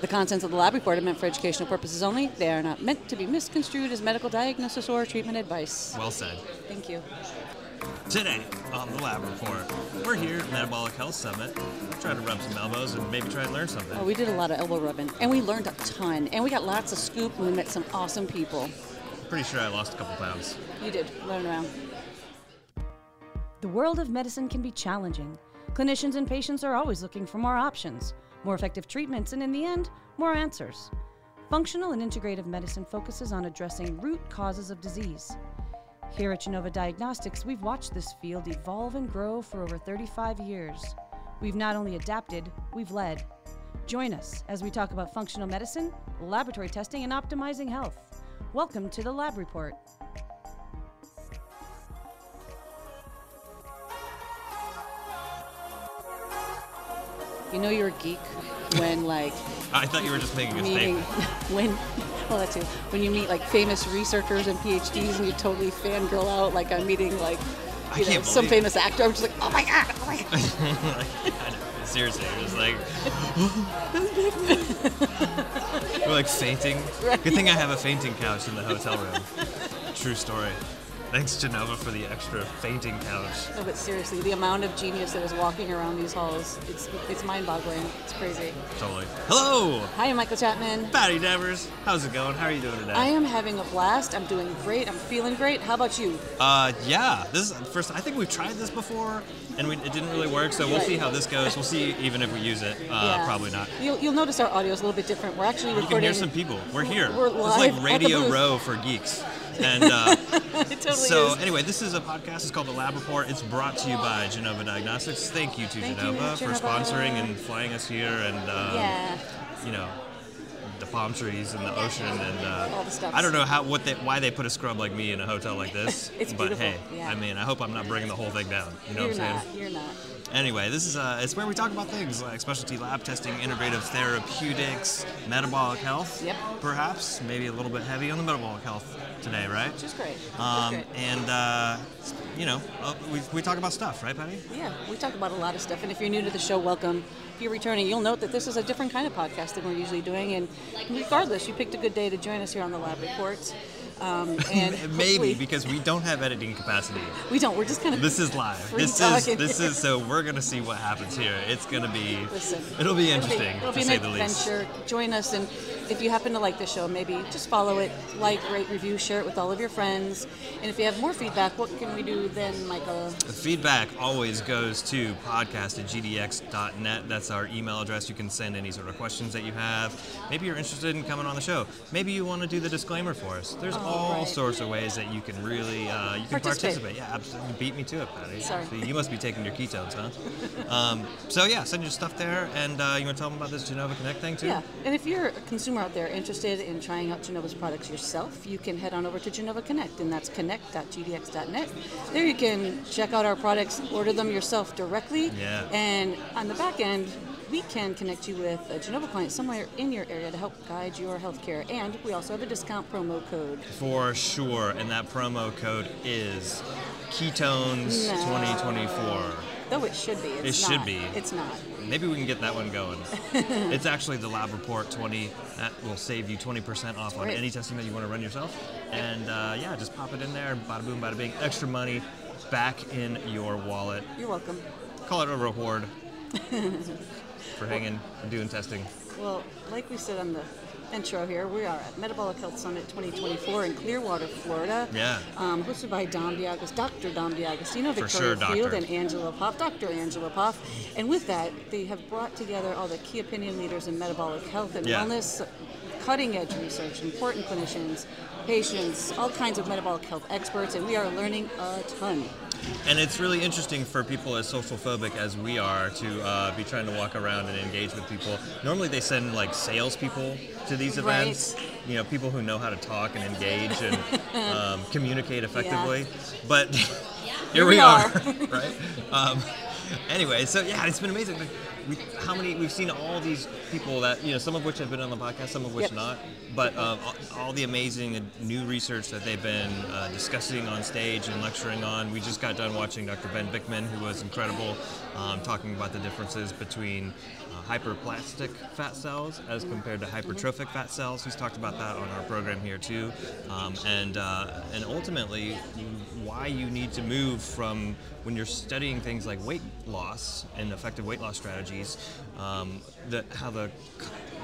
The contents of the lab report are meant for educational purposes only. They are not meant to be misconstrued as medical diagnosis or treatment advice. Well said. Thank you. Today on the Lab Report, we're here at Metabolic Health Summit, trying to rub some elbows and maybe try and learn something. Oh, we did a lot of elbow rubbing, and we learned a ton, and we got lots of scoop, and we met some awesome people. Pretty sure I lost a couple pounds. You did, running around. The world of medicine can be challenging. Clinicians and patients are always looking for more options, more effective treatments, and in the end, more answers. Functional and integrative medicine focuses on addressing root causes of disease. Here at Genova Diagnostics, we've watched this field evolve and grow for over 35 years. We've not only adapted, we've led. Join us as we talk about functional medicine, laboratory testing, and optimizing health. Welcome to the Lab Report. You know you're a geek when like I thought you were just making a meeting statement. when well that too when you meet like famous researchers and PhDs and you totally fangirl out like I'm meeting like you know some famous actor. I'm just like oh my god, oh my god. Seriously, it was like we're like fainting. Good thing I have a fainting couch in the hotel room. True story. Thanks Genova for the extra fainting couch. No, but seriously, the amount of genius that is walking around these halls, it's it's mind-boggling. It's crazy. Totally. Hello, Hi, I'm Michael Chapman. Patti Devers. How's it going? How are you doing today? I am having a blast. I'm doing great. I'm feeling great. How about you? Uh, yeah. This is first. I think we've tried this before, and we, it didn't really work. So we'll Right. see how this goes. We'll see even if we use it. Uh, Yeah. Probably not. You'll, you'll notice our audio is a little bit different. We're actually recording. You can hear some people. We're here. We're live it's like Radio. Row for geeks. And uh, it totally so, is. anyway, this is a podcast. It's called The Lab Report. It's brought to you by Genova Diagnostics. Thank you to Thank you, Genova for Genova. sponsoring and flying us here, and um, Yeah. you know, the palm trees and the ocean, and uh, All the stuff. I don't know how what they, why they put a scrub like me in a hotel like this. It's but beautiful, hey, yeah. I mean, I hope I'm not bringing the whole thing down. You know You're what I'm not. saying? You're not. Anyway, this is uh, it's where we talk about things like specialty lab testing, integrative therapeutics, metabolic health. Yep. Perhaps maybe a little bit heavy on the metabolic health today, right? Just great. Just Um, great. and uh, you know, uh, we, we talk about stuff, right, Patti? Yeah, we talk about a lot of stuff. And if you're new to the show, welcome. If you're returning, you'll note that this is a different kind of podcast than we're usually doing. And regardless, you picked a good day to join us here on the Lab Reports. Um, and Maybe because we don't have editing capacity. we don't. We're just kind of This is live. This is this is so we're gonna see what happens here. It's gonna be Listen, it'll be interesting It'll be, to say an the least. adventure. Join us, and if you happen to like the show, maybe just follow it, like, rate, review, share it with all of your friends. And if you have more feedback, what can we do then, Michael? Feedback always goes to podcast at gdx.net. That's our email address. You can send any sort of questions that you have. Maybe you're interested in coming on the show. Maybe you want to do the disclaimer for us. There's Oh, all right. sorts of ways that you can really uh, you can Participate. participate. Yeah, absolutely. Beat me to it, Patti. Sorry. See, you must be taking your ketones, huh? um, so yeah, send your stuff there, and uh, you want to tell them about this Genova Connect thing too? Yeah, and if you're a consumer out there interested in trying out Genova's products yourself, you can head on over to Genova Connect, and that's connect.gdx.net. There you can check out our products, order them yourself directly, Yeah. and on the back end, we can connect you with a Genova client somewhere in your area to help guide your healthcare. And we also have a discount promo code. For sure, and that promo code is Ketones No. 2024. Though it should be. It's It should be. It's not. Maybe we can get that one going. it's actually the Lab Report 20. That will save you 20% off on Great. any testing that you want to run yourself. And uh, yeah, just pop it in there. Bada boom, bada bing. Extra money back in your wallet. You're welcome. Call it a reward for hanging and doing testing. Well, like we said on the intro here, we are at Metabolic Health Summit 2024 in Clearwater, Florida. Yeah. Um, hosted by Dom Diagos, Dr. Dom D'Agostino, For Victoria sure, Field, doctor. and Angela Poff, Dr. Angela Poff. And with that, they have brought together all the key opinion leaders in metabolic health and Yeah. wellness, cutting edge research, important clinicians, patients, all kinds of metabolic health experts, and we are learning a ton. And it's really interesting for people as social phobic as we are to uh, be trying to walk around and engage with people. Normally, they send like salespeople to these Right. events. You know, people who know how to talk and engage and um, communicate effectively. But here, we we are, are. right? Um, anyway, so yeah, it's been amazing. Like, we, how many we've seen all these people that you know, some of which have been on the podcast, some of which Yep. not. But um, all, all the amazing new research that they've been uh, discussing on stage and lecturing on. We just got done watching Dr. Ben Bikman, who was incredible, um, talking about the differences between hyperplastic fat cells as compared to hypertrophic fat cells. He's talked about that on our program here too, um, and uh, and ultimately why you need to move from when you're studying things like weight loss and effective weight loss strategies, um, how the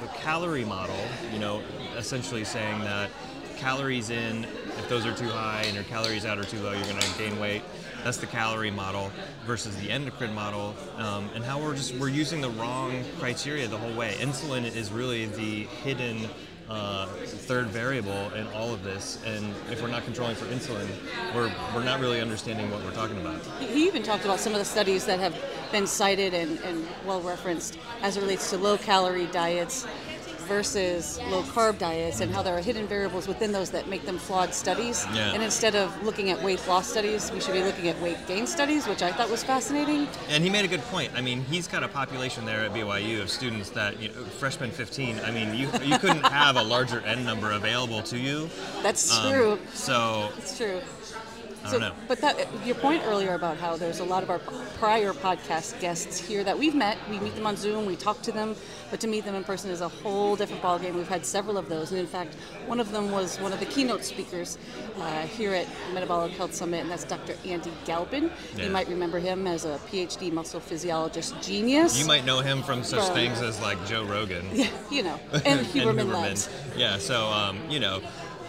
the calorie model, you know, essentially saying that calories in, if those are too high and your calories out are too low, you're going to gain weight. That's the calorie model versus the endocrine model, um, and how we're just we're using the wrong criteria the whole way. Insulin is really the hidden uh, third variable in all of this, and if we're not controlling for insulin, we're we're not really understanding what we're talking about. He even talked about some of the studies that have been cited and, and well referenced as it relates to low calorie diets versus low carb diets and how there are hidden variables within those that make them flawed studies. Yeah. And instead of looking at weight loss studies, we should be looking at weight gain studies, which I thought was fascinating. And he made a good point. I mean, he's got a population there at BYU of students that, you know, freshman 15. I mean, you you couldn't have a larger N number available to you. That's Um, true. So It's true. I So, don't know. but that your point earlier about how there's a lot of our prior podcast guests here that we've met. We meet them on Zoom, we talk to them, but to meet them in person is a whole different ballgame. We've had several of those, and in fact, one of them was one of the keynote speakers uh, here at Metabolic Health Summit, and that's Dr. Andy Galpin. Yeah. You might remember him as a PhD muscle physiologist genius. you might know him from such From- things as like Joe Rogan. yeah, you know, and Huberman Labs. Yeah, so um, you know,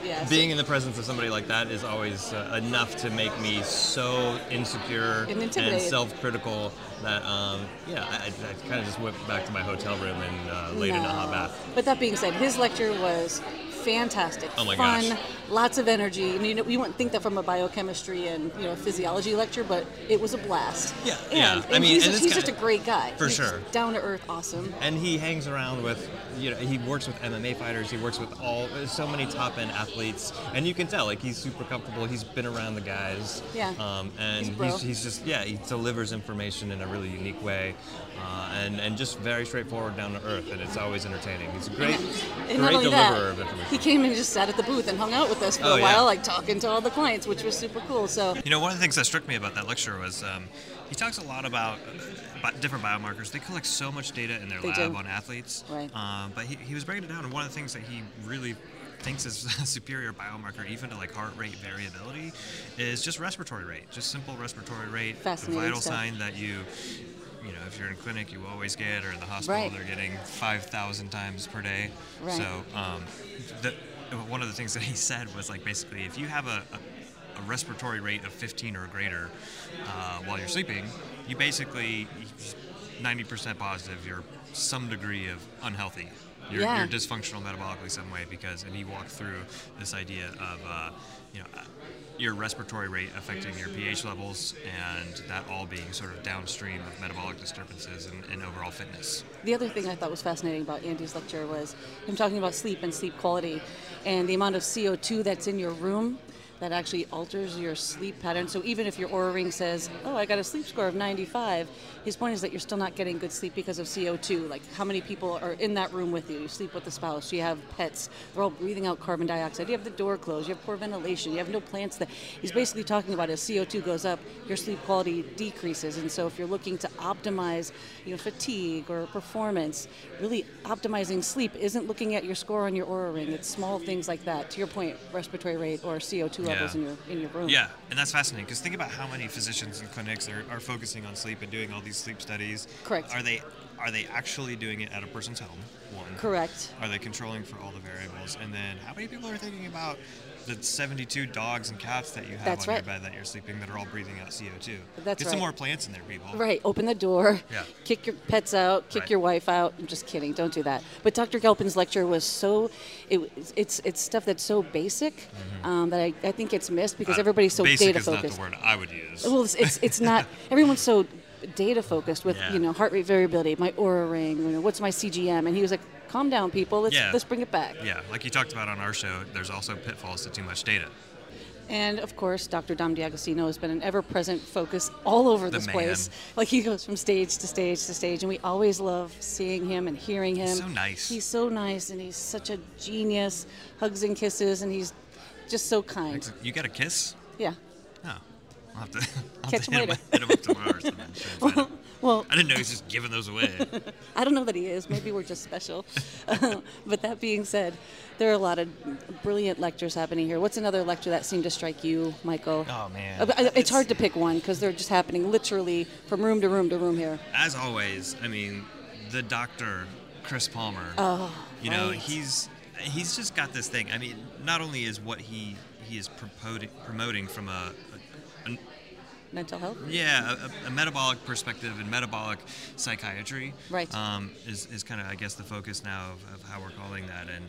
Yeah, so- being in the presence of somebody like that is always uh, enough to make me so insecure And intimidated. self-critical that um, yeah, I, I kind of just went back to my hotel room and uh, laid in a hot bath. But that being said, his lecture was fantastic. Oh my fun, gosh. Lots of energy. And you know, you wouldn't think that from a biochemistry and you know physiology lecture, but it was a blast. Yeah, and, yeah. and I mean, he's, and just, he's just a great guy. For He's sure. down to earth, awesome. and he hangs around with you know he works with MMA fighters he works with all so many top end athletes and you can tell like he's super comfortable he's been around the guys Yeah. um, and He's he's, he's just yeah he delivers information in a really unique way uh, and and just very straightforward down to earth and it's always entertaining he's a great And not great deliverer that, of information he came and just sat at the booth and hung out with us for Oh, a yeah. while, like talking to all the clients, which was super cool. So You know, one of the things that struck me about that lecture was um, he talks a lot about, uh, about different biomarkers. They collect so much data in their They lab do. on athletes. Right. Um, but he, he was breaking it down, and one of the things that he really thinks is a superior biomarker, even to like heart rate variability, is just respiratory rate, just simple respiratory rate, a vital stuff. sign that you. You know, if you're in clinic, you always get, or in the hospital, Right. they're getting 5,000 times per day. Right. So, um, the, one of the things that he said was like basically, if you have a, a a respiratory rate of 15 or greater uh, while you're sleeping, you basically 90% positive you're some degree of unhealthy. You're, Yeah. you're dysfunctional metabolically some way because, and he walked through this idea of, uh, you know, your respiratory rate affecting your pH levels and that all being sort of downstream of metabolic disturbances and, and overall fitness. The other thing I thought was fascinating about Andy's lecture was him talking about sleep and sleep quality and the amount of CO2 that's in your room that actually alters your sleep pattern. So even if your Oura Ring says, "Oh, I got a sleep score of 95," his point is that you're still not getting good sleep because of CO2. Like how many people are in that room with you? You sleep with the spouse. You have pets. They're all breathing out carbon dioxide. You have the door closed. You have poor ventilation. You have no plants. That he's basically talking about as CO2 goes up, your sleep quality decreases. And so if you're looking to optimize, you know, fatigue or performance, really optimizing sleep isn't looking at your score on your Oura Ring. It's small things like that. To your point, respiratory rate or CO2 levels Yeah. in your in your room. Yeah, and that's fascinating because think about how many physicians and clinics are, are focusing on sleep and doing all these sleep studies. Correct. Are they are they actually doing it at a person's home? One. Correct. Are they controlling for all the variables? And then how many people are thinking about the 72 dogs and cats that you have That's on right. your bed that you're sleeping that are all breathing out CO2? That's Get some more plants in there, people. Right. Open the door. Yeah. Kick your pets out. Kick Right. your wife out. I'm just kidding. Don't do that. But Dr. Galpin's lecture was so. It, it's it's stuff that's so basic um, that I, I think it's missed because Uh, everybody's so data focused. basic is not the word I would use. Well, it's, it's it's not. Everyone's so data focused with Yeah. you know heart rate variability, my Oura ring, you know, what's my CGM, and he was like, "Calm down, people. Let's Yeah. let's bring it back." yeah, like you talked about on our show, there's also pitfalls to too much data. And of course, Dr. Dom D'Agostino has been an ever-present focus all over The this man. place. Like he goes from stage to stage to stage, and we always love seeing him and hearing him. so nice. He's so nice, and he's such a genius. Hugs and kisses, and he's just so kind. You got a kiss? Yeah. Oh, I'll have to, I'll Catch have to him hit, him, later. hit him up tomorrow or something. Him. Well- I didn't know he was just giving those away. I don't know that he is. Maybe we're just special. but that being said, there are a lot of brilliant lectures happening here. What's another lecture that seemed to strike you, Michael? Oh, man. Uh, It's, It's- hard to pick one because they're just happening literally from room to room to room here. As always, I mean, the doctor, Chris Palmer. Oh, you know, right. he's he's just got this thing. I mean, not only is what he he is promoting promoting from a, a, a Mental health? yeah, a, a metabolic perspective and metabolic psychiatry. Right. Um, is, is kind of, I guess, the focus now of, of how we're calling that. And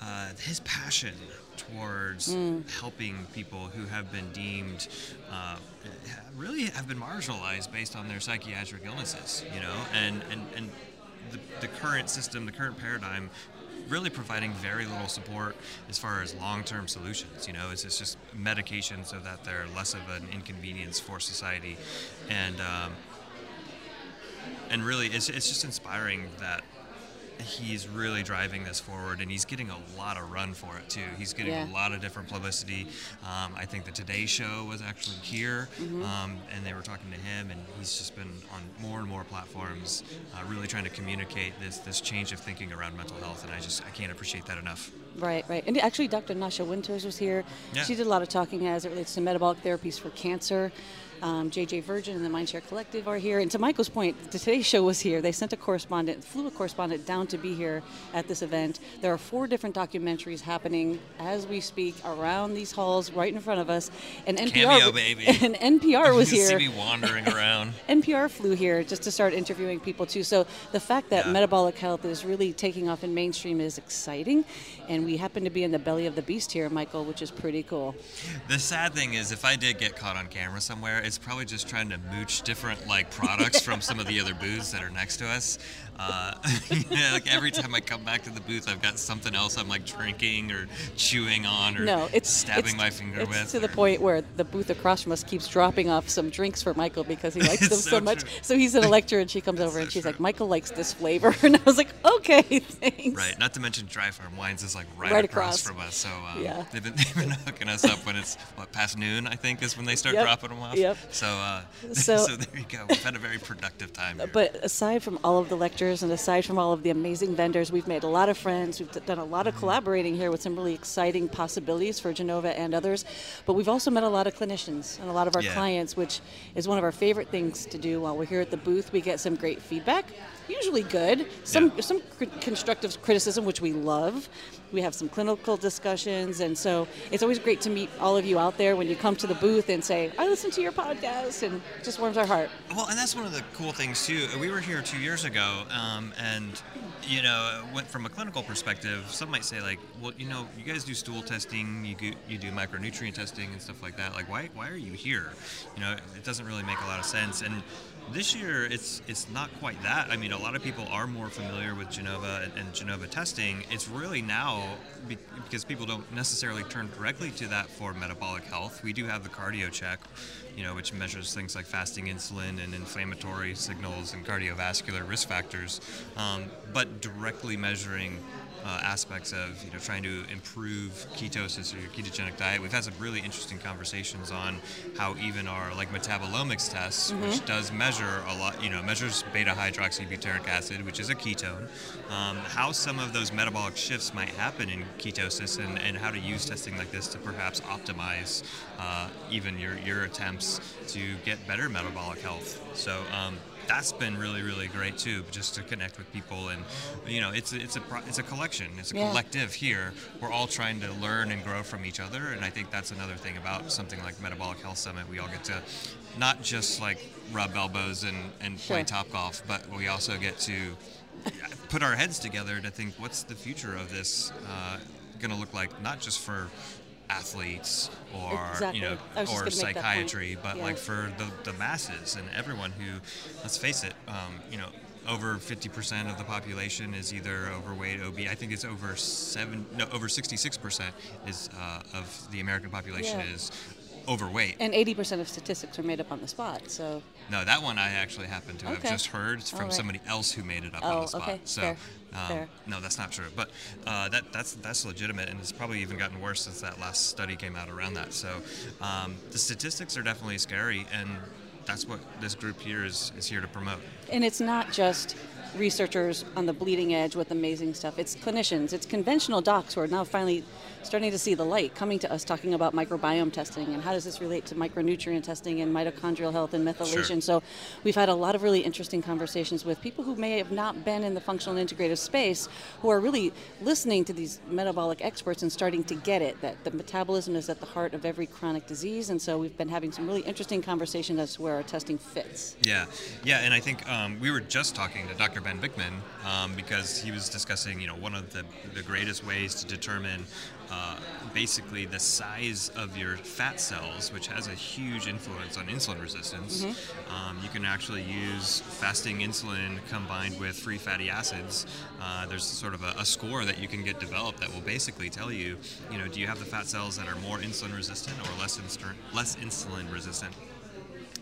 uh, his passion towards helping people who have been deemed, uh, really have been marginalized based on their psychiatric illnesses, you know, and, and, and the, the current system, the current paradigm really providing very little support as far as long-term solutions. You know, it's, it's just medication so that they're less of an inconvenience for society, and um, and really, it's, it's just inspiring that he's really driving this forward, and he's getting a lot of run for it too. He's getting Yeah. a lot of different publicity. Um, I think the Today Show was actually here, Mm-hmm. um, and they were talking to him, and he's just been on more and more platforms, uh, really trying to communicate this this change of thinking around mental health. And I just I can't appreciate that enough. Right, right. And actually, Dr. Nasha Winters was here. Yeah. She did a lot of talking as it relates to metabolic therapies for cancer. Um, JJ Virgin and the Mindshare Collective are here. And to Michael's point, today's Show was here. They sent a correspondent, flew a correspondent down to be here at this event. There are four different documentaries happening as we speak around these halls right in front of us. And NPR, Cameo, baby. And NPR was here. See me wandering around. NPR flew here just to start interviewing people too. So the fact that Yeah. metabolic health is really taking off in mainstream is exciting, and we happen to be in the belly of the beast here, Michael, which is pretty cool. The sad thing is, if I did get caught on camera somewhere, it's probably just trying to mooch different like products from some of the other booths that are next to us. Uh, yeah, like every time I come back to the booth, I've got something else I'm like drinking or chewing on or No, it's stabbing it's, my finger it's with. to the point where the booth across from us keeps dropping off some drinks for Michael because he likes them so, so much. So he's in a lecture, and she comes over so and she's true. like, "Michael likes this flavor," and I was like, "Okay, thanks." Right, not to mention Dry Farm Wines is like right, Right across, across. from us. So um, Yeah. they've, been, they've been hooking us up when it's what past noon, I think, is when they start Yep, dropping them off. yep. So, uh, So- so there you go. We've had a very productive time here. But aside from all of the lectures and aside from all of the amazing vendors, we've made a lot of friends. We've done a lot of Mm-hmm. collaborating here with some really exciting possibilities for Genova and others. But we've also met a lot of clinicians and a lot of our Yeah. clients, which is one of our favorite things to do while we're here at the booth. We get some great feedback, usually good, some Yeah. some cr- constructive criticism, which we love. We have some clinical discussions, and so it's always great to meet all of you out there when you come to the booth and say, "I listen to your podcast," and it just warms our heart. Well, and that's one of the cool things too. We were here two years ago, um, and you know, went from a clinical perspective. Some might say like, well, you know, you guys do stool testing, you do, you do micronutrient testing and stuff like that. Like, why why are you here? You know, it doesn't really make a lot of sense. And this year, it's it's not quite that. I mean, a lot of people are more familiar with Genova and, and Genova testing. It's really now be, because people don't necessarily turn directly to that for metabolic health. We do have the cardio check, you know, which measures things like fasting insulin and inflammatory signals and cardiovascular risk factors, um, but directly measuring uh, aspects of you know trying to improve ketosis or your ketogenic diet. We've had some really interesting conversations on how even our like metabolomics tests, which does measure a lot, you know, measures beta hydroxybutyric acid, which is a ketone, um, how some of those metabolic shifts might happen in ketosis, and, and how to use testing like this to perhaps optimize uh, even your your attempts to get better metabolic health. So. Um, that's been really really great too just to connect with people and you know it's it's a it's a collection. It's a Yeah. collective here. We're all trying to learn and grow from each other and i think that's another thing about something like metabolic health summit. We all get to not just like rub elbows and and play top golf but we also get to put our heads together to think what's the future of this uh, going to look like not just for athletes or Exactly. you know I was just or gonna make that point. psychiatry but Yeah. like for the, the masses and everyone who let's face it um, you know over 50% of the population is either overweight obese i think it's over 7 no over 66% is uh, of the american population Yeah. is overweight And 80% of statistics are made up on the spot. So, no that one i actually happen to have just heard from right. somebody else who made it up Oh, on the spot okay. so Fair. um, Fair. no that's not true but uh, that that's that's legitimate and it's probably even gotten worse since that last study came out around that so um, the statistics are definitely scary and that's what this group here is, is here to promote. And it's not just researchers on the bleeding edge with amazing stuff. It's clinicians, it's conventional docs who are now finally starting to see the light, coming to us talking about microbiome testing and how does this relate to micronutrient testing and mitochondrial health and methylation. Sure. So we've had a lot of really interesting conversations with people who may have not been in the functional integrative space who are really listening to these metabolic experts and starting to get it that the metabolism is at the heart of every chronic disease. And so we've been having some really interesting conversations as to where our testing fits. Yeah, yeah, and I think um, we were just talking to Dr. Ben Bikman um, because he was discussing, you know, one of the, the greatest ways to determine uh, basically the size of your fat cells, which has a huge influence on insulin resistance. Um, you can actually use fasting insulin combined with free fatty acids. Uh, there's sort of a, a score that you can get developed that will basically tell you, you know, do you have the fat cells that are more insulin resistant or less, insta- less insulin resistant?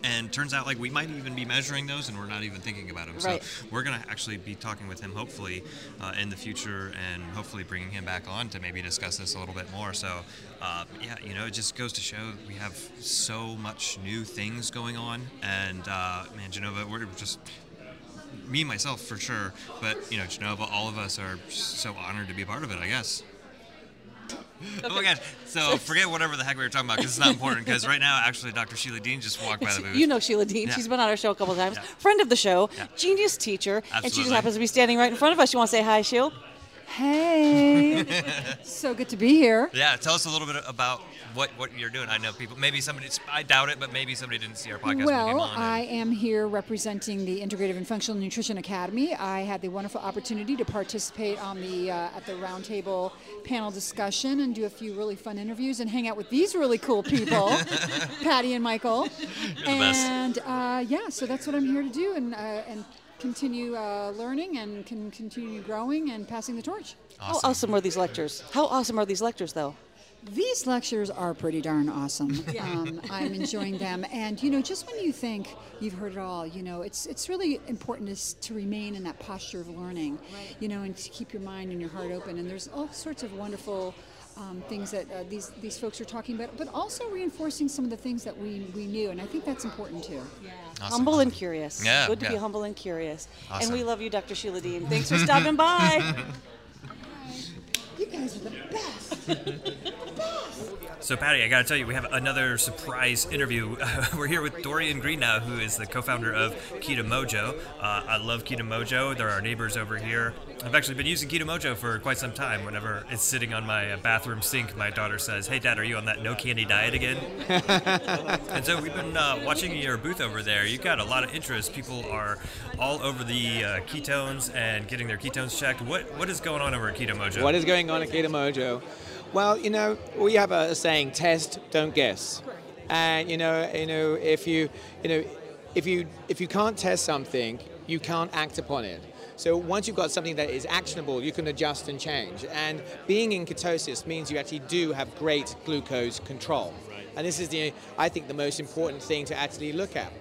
And turns out like we might even be measuring those and we're not even thinking about them Right. so we're going to actually be talking with him hopefully uh, in the future and hopefully bringing him back on to maybe discuss this a little bit more. So uh, yeah you know it just goes to show we have so much new things going on. And uh, man genova we're just me myself for sure. But you know genova all of us are so honored to be a part of it i guess Oh my gosh! So forget whatever the heck we were talking about because it's not important. Because right now, actually, Dr. Sheila Dean just walked by the booth. You know Sheila Dean. Yeah. She's been on our show a couple times. Yeah. Friend of the show, Yeah. genius teacher, and she just happens to be standing right in front of us. You want to say hi, Sheila? Hey, so good to be here. Yeah, tell us a little bit about what, what you're doing. I know people, maybe somebody, I doubt it, but maybe somebody didn't see our podcast when came Well. I am here representing the Integrative and Functional Nutrition Academy. I had the wonderful opportunity to participate on the uh, at the roundtable panel discussion and do a few really fun interviews and hang out with these really cool people, Patti and Michael. best. and uh, yeah, so that's what I'm here to do and uh, and continue uh, learning and can continue growing and passing the torch. How awesome are these lectures? How awesome are these lectures, though? These lectures are pretty darn awesome. Um, I'm enjoying them, and you know, just when you think you've heard it all, you know, it's it's really important to, to remain in that posture of learning, you know, and to keep your mind and your heart open. And there's all sorts of wonderful. Um, things that uh, these these folks are talking about, but also reinforcing some of the things that we, we knew, and I think that's important too. Awesome. Humble and curious. Yeah, Good to be humble and curious. And we love you, Dr. Sheila Dean. Thanks for stopping by. You guys are the best. So, Patti, I got to tell you, we have another surprise interview. we're here with Dorian Greenow, who is the co-founder of Keto Mojo. Uh, I love Keto Mojo. They're our neighbors over here. I've actually been using Keto Mojo for quite some time. Whenever it's sitting on my bathroom sink, my daughter says, "Hey, Dad, are you on that no candy diet again?" and so we've been uh, watching your booth over there. You've got a lot of interest. People are all over the uh, ketones and getting their ketones checked. What what is going on over at Keto Mojo? What is going on at Keto Mojo? Well, you know, we have a saying: test, don't guess. And you know, you know, if you, you know, if you if you can't test something, you can't act upon it. So once you've got something that is actionable, you can adjust and change. And being in ketosis means you actually do have great glucose control. And this is the, I think, the most important thing to actually look at.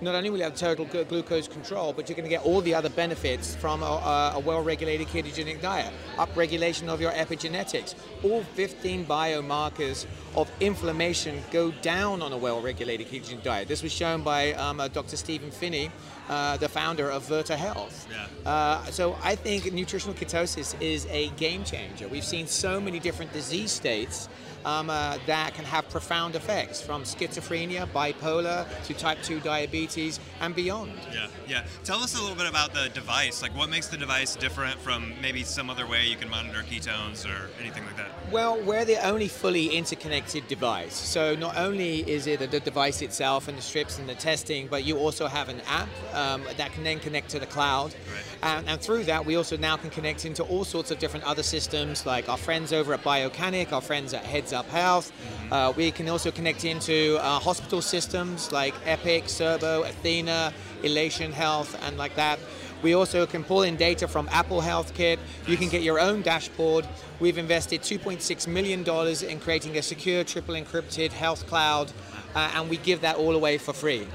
Not only will you have total glu- glucose control, but you're going to get all the other benefits from a, a, a well-regulated ketogenic diet. Upregulation of your epigenetics. All 15 biomarkers of inflammation go down on a well-regulated ketogenic diet. This was shown by um, uh, Dr. Stephen Phinney, uh, the founder of Virta Health. Yeah. Uh, so I think nutritional ketosis is a game changer. We've seen so many different disease states um, uh, that can have profound effects from schizophrenia, bipolar, to type 2 diabetes, and beyond. Yeah, yeah. Tell us a little bit about the device. Like, what makes the device different from maybe some other way you can monitor ketones or anything like that? Well, we're the only fully interconnected device. So not only is it the device itself and the strips and the testing, but you also have an app um, that can then connect to the cloud. And, and through that, we also now can connect into all sorts of different other systems, like our friends over at Biocanic, our friends at Heads Up Health. Uh, we can also connect into uh, hospital systems like Epic, Cerbo, Athena, Elation Health, and like that. We also can pull in data from Apple Health Kit. You can get your own dashboard. We've invested $2.6 million in creating a secure, triple encrypted health cloud, uh, and we give that all away for free.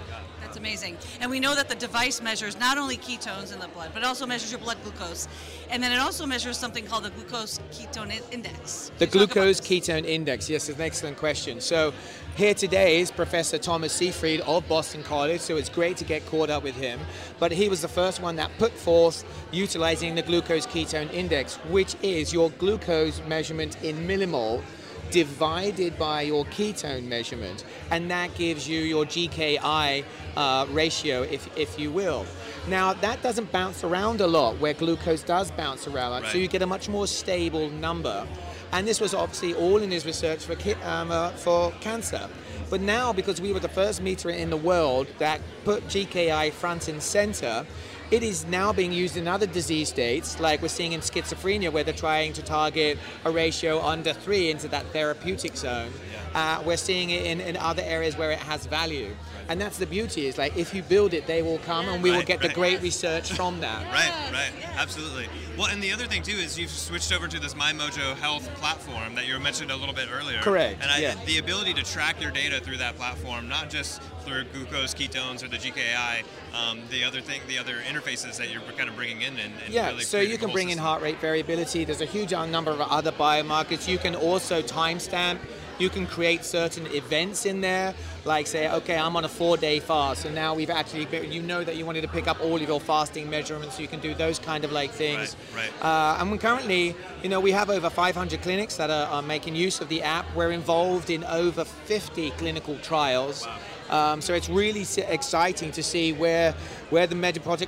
That's amazing. And we know that the device measures not only ketones in the blood, but also measures your blood glucose. And then it also measures something called the glucose ketone index. The glucose ketone index, yes, it's an excellent question. So, here today is Professor Thomas Seyfried of Boston College, so it's great to get caught up with him. But he was the first one that put forth utilizing the glucose ketone index, which is your glucose measurement in millimole divided by your ketone measurement, and that gives you your GKI uh, ratio, if, if you will. Now, that doesn't bounce around a lot where glucose does bounce around, so you get a much more stable number. And this was obviously all in his research for, um, uh, for cancer. But now, because we were the first meter in the world that put GKI front and center, it is now being used in other disease states, like we're seeing in schizophrenia, where they're trying to target a ratio under three into that therapeutic zone. Uh, we're seeing it in, in other areas where it has value. And that's the beauty, is like if you build it, they will come, and we will Right, get the great research from that. Right, right, absolutely. Well, and the other thing too is you've switched over to this MyMojo Health platform that you mentioned a little bit earlier. Correct, And I, yeah. the ability to track your data through that platform, not just through glucose, ketones, or the GKI, um, the other thing, the other interfaces that you're kind of bringing in, and, and Yeah, really so you can bring in heart rate variability. There's a huge number of other biomarkers. You can also timestamp. You can create certain events in there, like say, okay, I'm on a four-day fast, and now we've actually, you know that you wanted to pick up all of your fasting measurements, so you can do those kind of like things. Right, Uh, and we currently, you know, we have over 500 clinics that are, are making use of the app. We're involved in over 50 clinical trials. Um, so it's really exciting to see where where the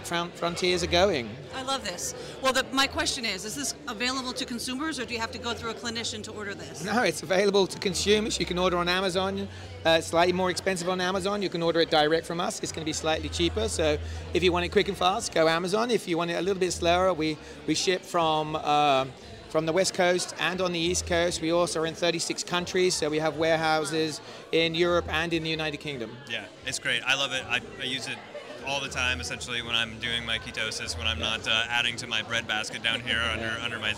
front frontiers are going. I love this. Well, the, my question is: Is this available to consumers, or do you have to go through a clinician to order this? No, it's available to consumers. You can order on Amazon. Uh, it's slightly more expensive on Amazon. You can order it direct from us. It's going to be slightly cheaper. So if you want it quick and fast, go Amazon. If you want it a little bit slower, we, we ship from uh, from the West Coast and on the East Coast. We also are in 36 countries. So we have warehouses in Europe and in the United Kingdom. Yeah, it's great. I love it. I, I use it all the time, essentially, when I'm doing my ketosis, when I'm not uh, adding to my bread basket down here under under my.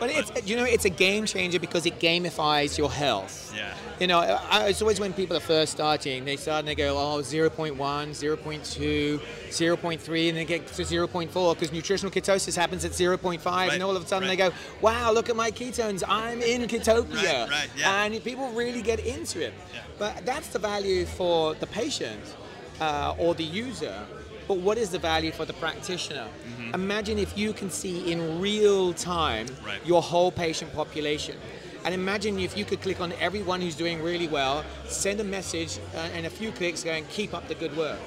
But it's you know it's a game changer because it gamifies your health. Yeah. You know, I, it's always when people are first starting, they start and they go, oh, 0.1, 0.2, 0.3, and they get to 0.4 because nutritional ketosis happens at 0.5, Right, and all of a sudden right. they go, wow, look at my ketones, I'm in ketopia. Right, right, yeah. And people really get into it. Yeah. But that's the value for the patient uh, or the user. But what is the value for the practitioner? Imagine if you can see in real time Right. your whole patient population. And imagine if you could click on everyone who's doing really well, send a message, uh, and a few clicks going, keep up the good work.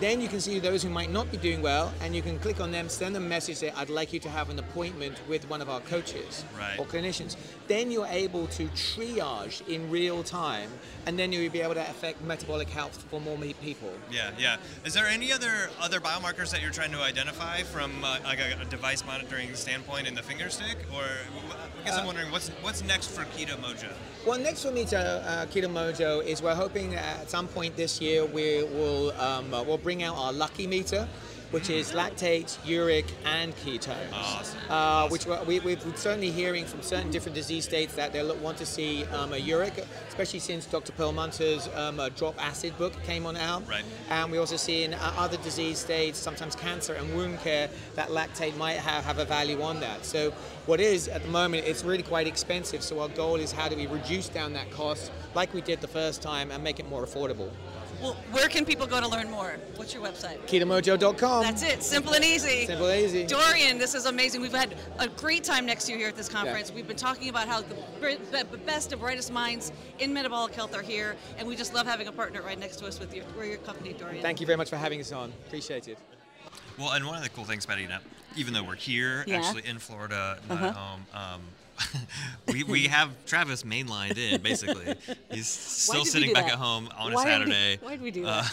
Then you can see those who might not be doing well, and you can click on them, send them a message, say, I'd like you to have an appointment with one of our coaches Right. or clinicians. Then you're able to triage in real time, and then you'll be able to affect metabolic health for more people. Yeah, yeah. Is there any other other biomarkers that you're trying to identify from uh, like a, a device monitoring standpoint in the finger stick, or I guess I'm wondering what's what's next for Keto Mojo? Well, next for me to uh, Keto Mojo is we're hoping at some point this year we will um, uh, we'll bring out our Lucky Meter, which is lactate, uric, and ketones. Awesome. Uh, which we're, we, we're certainly hearing from certain different disease states that they want to see um, a uric, especially since Dr. Perlmutter's um, Drop Acid book came on out. Right. And we also see in uh, other disease states, sometimes cancer and wound care, that lactate might have, have a value on that. So what is at the moment, it's really quite expensive. So our goal is how do we reduce down that cost, like we did the first time, and make it more affordable. Well, where can people go to learn more? What's your website? KetoMojo.com. That's it. Simple and easy. Simple and easy. Dorian, this is amazing. We've had a great time next to you here at this conference. We've been talking about how the best and brightest minds in metabolic health are here, and we just love having a partner right next to us with your, we're your company, Dorian. Thank you very much for having us on. Appreciate it. Well, and one of the cool things about it, even though we're here, Yeah. actually in Florida, not at home, um, we, we have Travis mainlined in basically. He's still sitting back that? at home on a Why did we- Saturday. why did we do uh,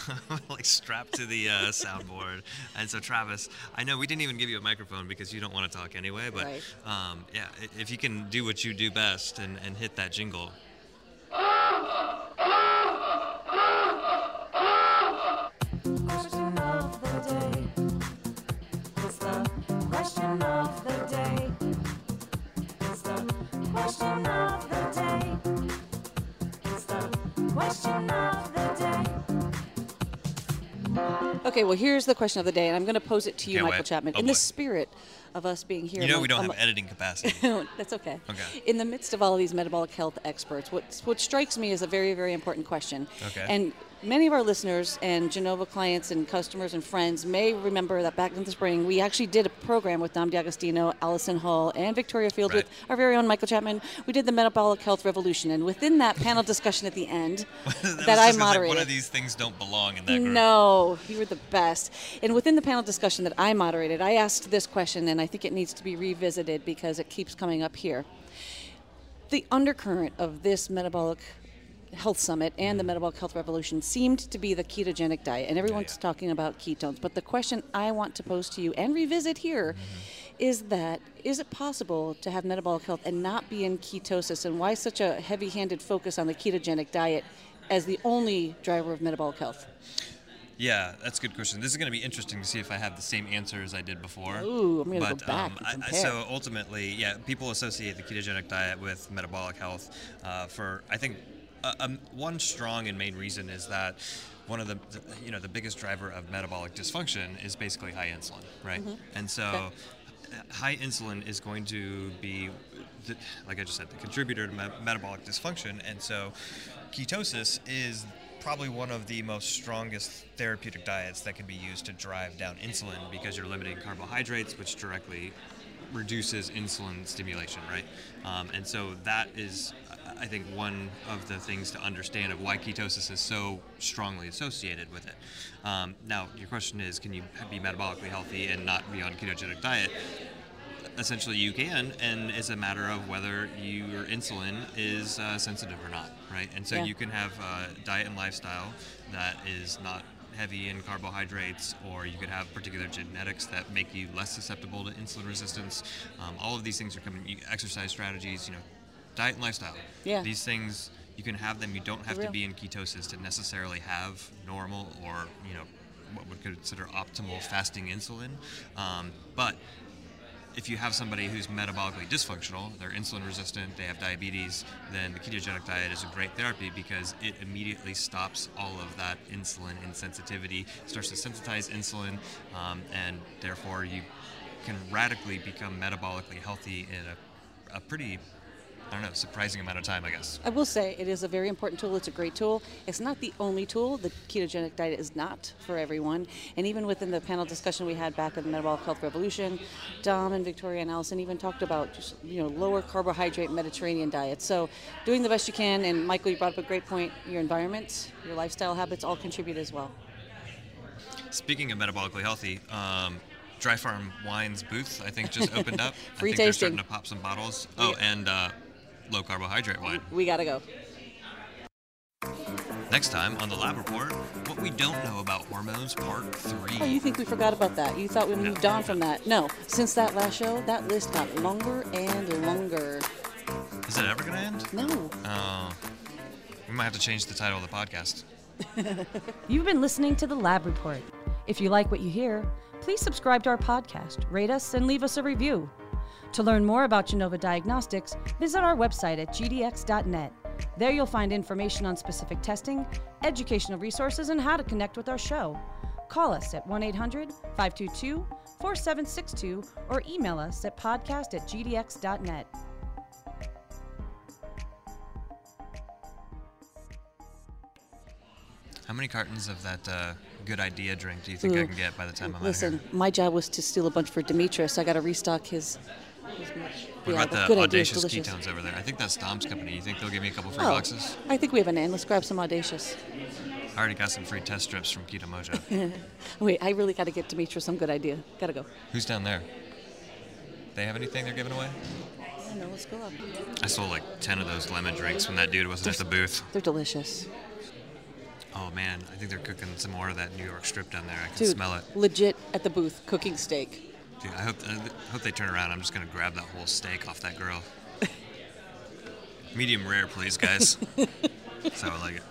like strapped to the uh, soundboard. And so, Travis, I know we didn't even give you a microphone because you don't want to talk anyway, but Right. um, yeah, if you can do what you do best and, and hit that jingle. Question of the day. Okay, well, here's the question of the day, and I'm going to pose it to you, Can't Michael wait. Chapman. Oh, in the spirit of us being here, You know among- we don't among- have editing capacity. That's okay. Okay. In the midst of all of these metabolic health experts, what what strikes me is a very very important question. Okay. And many of our listeners and Genova clients and customers and friends may remember that back in the spring we actually did a program with Dom D'Agostino, Allison Hall, and Victoria Field Right. with our very own Michael Chapman. We did the metabolic health revolution, and within that panel discussion at the end that just I moderated. one of these things don't belong in that group. No, you were the best. And within the panel discussion that I moderated, I asked this question, and I think it needs to be revisited because it keeps coming up here. The undercurrent of this metabolic health summit and the mm-hmm. metabolic health revolution seemed to be the ketogenic diet, and everyone's talking about ketones. But the question I want to pose to you and revisit here mm-hmm. is that is it possible to have metabolic health and not be in ketosis, and why such a heavy-handed focus on the ketogenic diet as the only driver of metabolic health? Yeah, that's a good question. This is going to be interesting to see if I have the same answer as I did before. Ooh, I'm gonna go but, back um, I- so ultimately, yeah, people associate the ketogenic diet with metabolic health. Uh, for I think uh, um, one strong and main reason is that one of the, the you know the biggest driver of metabolic dysfunction is basically high insulin, right? And so. Mm-hmm. Okay. uh, High insulin is going to be, the, like I just said, the contributor to me- metabolic dysfunction, and so ketosis is probably one of the most strongest therapeutic diets that can be used to drive down insulin because you're limiting carbohydrates, which directly reduces insulin stimulation, right? Um, and so that is, I- think, one of the things to understand of why ketosis is so strongly associated with it. Um, now, your question is, can you be metabolically healthy and not be on ketogenic diet? Essentially you can and it's a matter of whether your insulin is uh, sensitive or not right? And so Yeah. you can have a diet and lifestyle that is not heavy in carbohydrates or you could have particular genetics that make you less susceptible to insulin resistance. Um, all of these things are coming exercise strategies you know diet and lifestyle. Yeah. these things you can have them. You don't have to be in ketosis to necessarily have normal or you know what we consider optimal fasting insulin. Um, but if you have somebody who's metabolically dysfunctional, they're insulin resistant, they have diabetes, then the ketogenic diet is a great therapy because it immediately stops all of that insulin insensitivity, starts to sensitize insulin, um, and therefore you can radically become metabolically healthy in a, a pretty, I don't know, surprising amount of time, I guess. I will say it is a very important tool. It's a great tool. It's not the only tool. The ketogenic diet is not for everyone. And even within the panel discussion we had back in the Metabolic Health Revolution, Dom and Victoria and Allison even talked about just you know lower carbohydrate Mediterranean diet. So doing the best you can. And Michael, you brought up a great point. Your environment, your lifestyle habits all contribute as well. Speaking of metabolically healthy, um, Dry Farm Wines booth, I think, just opened up. Free I think they're starting to pop some bottles. Oh, and uh, low carbohydrate wine. We gotta go. Next time on the Lab Report, what we don't know about hormones, part three. Oh, you think we forgot about that? You thought we moved on from that? No. Since that last show, that list got longer and longer. Is it ever going to end? No. Oh. We might have to change the title of the podcast. You've been listening to the Lab Report. If you like what you hear, please subscribe to our podcast, rate us, and leave us a review. To learn more about Genova Diagnostics, visit our website at gdx.net. There you'll find information on specific testing, educational resources, and how to connect with our show. Call us at 1 800 522 4762 or email us at podcast at gdx.net. How many cartons of that uh, good idea drink do you think I can get by the time I'm Listen, out here? Listen, my job was to steal a bunch for Demetrius. I got to restock his. What about the idea Audacious delicious. Ketones over there? I think that's Tom's company. You think they'll give me a couple free Oh, boxes? I think we have an end. Let's grab some audacious. I already got some free test strips from Keto Mojo. Wait, I really got to get Demetrius some good idea. Gotta go. Who's down there? They have anything they're giving away? I know. Let's go up. I sold like 10 of those lemon drinks when that dude wasn't at the booth. They're delicious, Oh man, I think they're cooking some more of that New York strip down there. I can dude. smell it. Legit at the booth cooking steak. Dude, I hope I hope they turn around. I'm just gonna grab that whole steak off that grill. Medium rare, please, guys. That's how I like it.